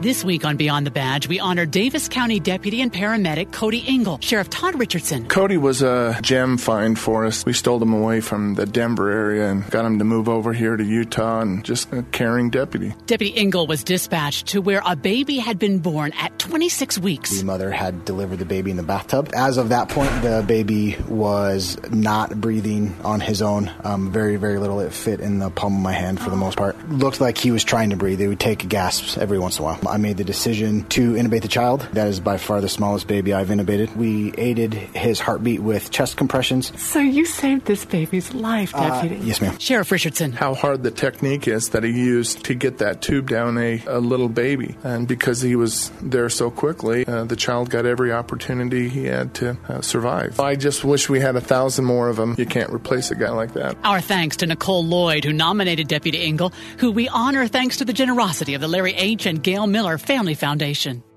This week on Beyond the Badge, we honor Davis County Deputy and Paramedic Cody Ingle, Sheriff Todd Richardson. Cody was a gem find for us. We stole him away from the Denver area and got him to move over here to Utah and just a caring deputy. Deputy Ingle was dispatched to where a baby had been born at 26 weeks. The mother had delivered the baby in the bathtub. As of that point, the baby was not breathing on his own. Um, very, very little. It fit in the palm of my hand for the most part. Looked like he was trying to breathe. He would take gasps every once in a while. I made the decision to intubate the child. That is by far the smallest baby I've intubated. We aided his heartbeat with chest compressions. So you saved this baby's life, deputy? Uh, yes, ma'am. Sheriff Richardson. How hard the technique is that he used to get that tube down a, a little baby. And because he was there so quickly, uh, the child got every opportunity he had to uh, survive. I just wish we had a thousand more of them. You can't replace a guy like that. Our thanks to Nicole Lloyd, who nominated Deputy Ingle, who we honor thanks to the generosity of the Larry H. and Gail Miller Family Foundation.